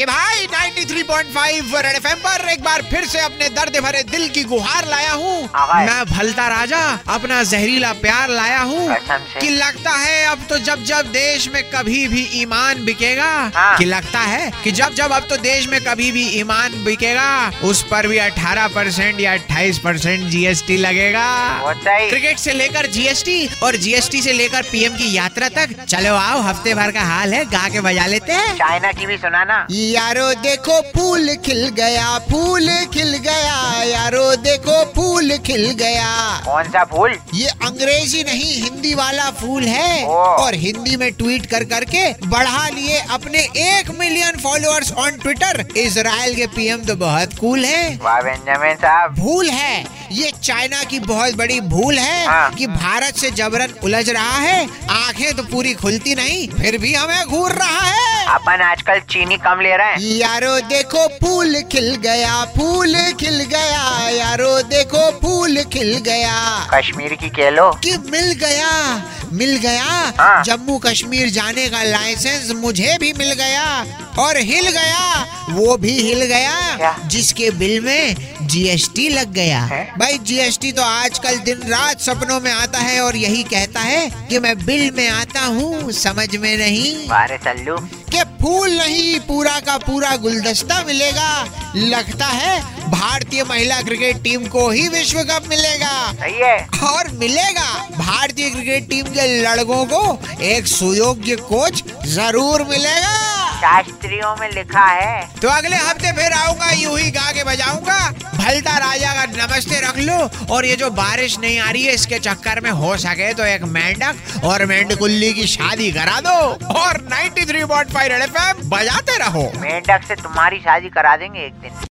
कि भाई 93.5 red FM पर एक बार फिर से अपने दर्द भरे दिल की गुहार लाया हूँ। हाँ। मैं भलता राजा अपना जहरीला प्यार लाया हूँ। कि लगता है अब तो जब जब देश में कभी भी ईमान बिकेगा। हाँ। कि लगता है कि जब जब अब तो देश में कभी भी ईमान बिकेगा उस पर भी 18 परसेंट या 28 परसेंट जीएसटी लगेगा। ही क्रिकेट से लेकर जीएसटी और जीएसटी से लेकर पीएम की यात्रा तक चलो आओ हफ़्ते भर का हाल है गा के बजा लेते हैं। चाइना की भी सुना ना यारो देखो फूल खिल गया फूल खिल गया यारो देखो फूल खिल गया। कौन सा फूल? ये अंग्रेज़ी नहीं हिंदी वाला फूल है। और हिंदी में ट्वीट कर करके बढ़ा लिए अपने एक million followers on Twitter Israel के पीएम तो बहुत कूल है। बेंजामिन साहब। भूल है। ये चाइना की बहुत बड़ी भूल है हाँ। कि भारत से जबरन उलझ रहा है। आँखें तो पूरी खुलती नहीं फिर भी हमें घूर रहा है। अपन आजकल चीनी कम ले रहे हैं। यारो देखो फूल खिल गया फूल खिल गया यारो देखो फूल खिल गया। कश्मीर की केलो। कि मिल गया मिल गया। हाँ। जम्मू कश्मीर जाने का लाइसेंस मुझे भी मिल गया और हिल गया वो भी हिल गया क्या? जिसके बिल में जीएसटी लग गया। है? भाई जीएसटी तो आजकल दिन रात सपनों में आता है और यही कहता है कि मैं बिल में आता हूँ समझ में नहीं। बारे चल्लू कि फूल नहीं पूरा का पूरा गुलदस्ता मिलेगा। लगता है भारतीय महिला क्रिकेट टीम को ही विश्व कप मिलेगा। सही है। और मिलेगा। भारतीय क्रिकेट टीम के लड़कों को एक सुयोग्य कोच ज़रूर मिलेगा। शास्त्रियों में लिखा है। तो अगले हफ़्ते फिर आऊँगा यूँ ही गा के बजाऊँगा। नमस्ते रख लो। और ये जो बारिश नहीं आ रही है, इसके चक्कर में हो सके तो एक मेंढक और मेंढकुल्ली की शादी करा दो। और 93.5 थ्री बजाते रहो। मेंढक से तुम्हारी शादी करा देंगे एक दिन।